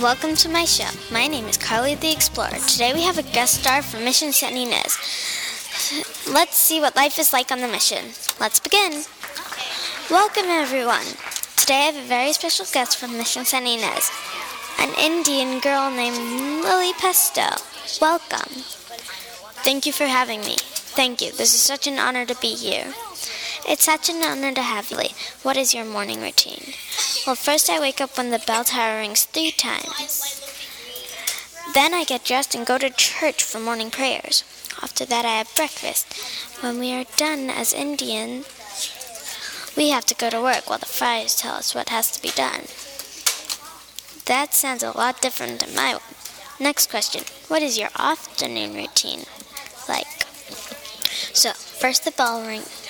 Welcome to my show. My name is Carly the Explorer. Today we have a guest star from Mission San Ynez. Let's see what life is like on the mission. Let's begin. Welcome, everyone. Today I have a very special guest from Mission San Ynez, an Indian girl named Lily Pesto. Welcome. Thank you for having me. Thank you. This is such an honor to be here. It's such an honor to have you. What is your morning routine? Well, first I wake up when the bell tower rings three times. Then I get dressed and go to church for morning prayers. After that, I have breakfast. When we are done as Indians, we have to go to work while the friars tell us what has to be done. That sounds a lot different than my one. Next question What is your afternoon routine like? So, first the bell rings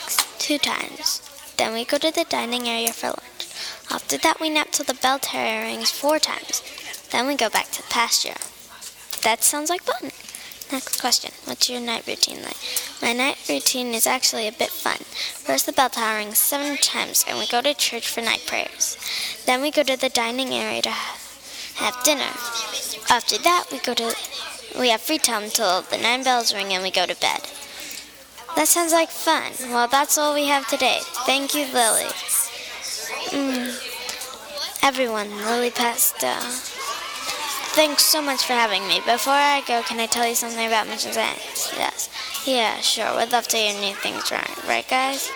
two times. Then we go to the dining area for lunch. After that, we nap till the bell tower rings four times. Then we go back to the pasture. That sounds like fun. Next question. What's your night routine like? My night routine is actually a bit fun. First, the bell tower rings seven times, and we go to church for night prayers. Then we go to the dining area to have dinner. After that, we go to we have free time until the nine bells ring and we go to bed. That sounds like fun. Well, that's all we have today. Thank you, Lily. Mm. Everyone, Lily Pesto. Thanks so much for having me. Before I go, can I tell you something about Mission Science? Yes. Yeah, sure. We'd love to hear new things, right? Right, guys?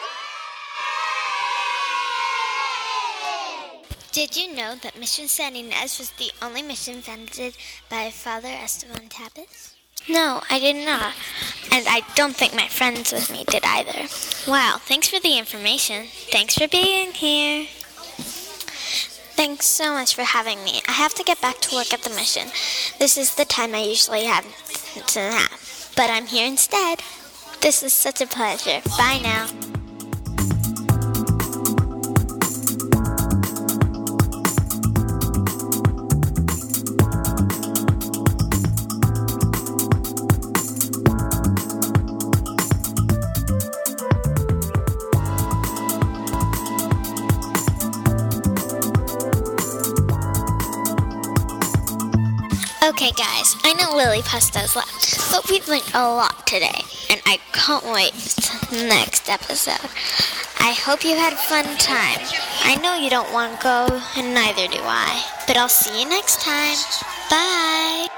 Did you know that Mission San Ynez was the only mission founded by Father Esteban Tapis? No, I did not. And I don't think my friends with me did either. Wow, thanks for the information. Thanks for being here. Thanks so much for having me. I have to get back to work at the mission. This is the time I usually have to nap, but I'm here instead. This is such a pleasure. Bye now. Okay, guys, I know Lily Pesto's left, but we've learned a lot today, and I can't wait to the next episode. I hope you had a fun time. I know you don't want to go, and neither do I, but I'll see you next time. Bye.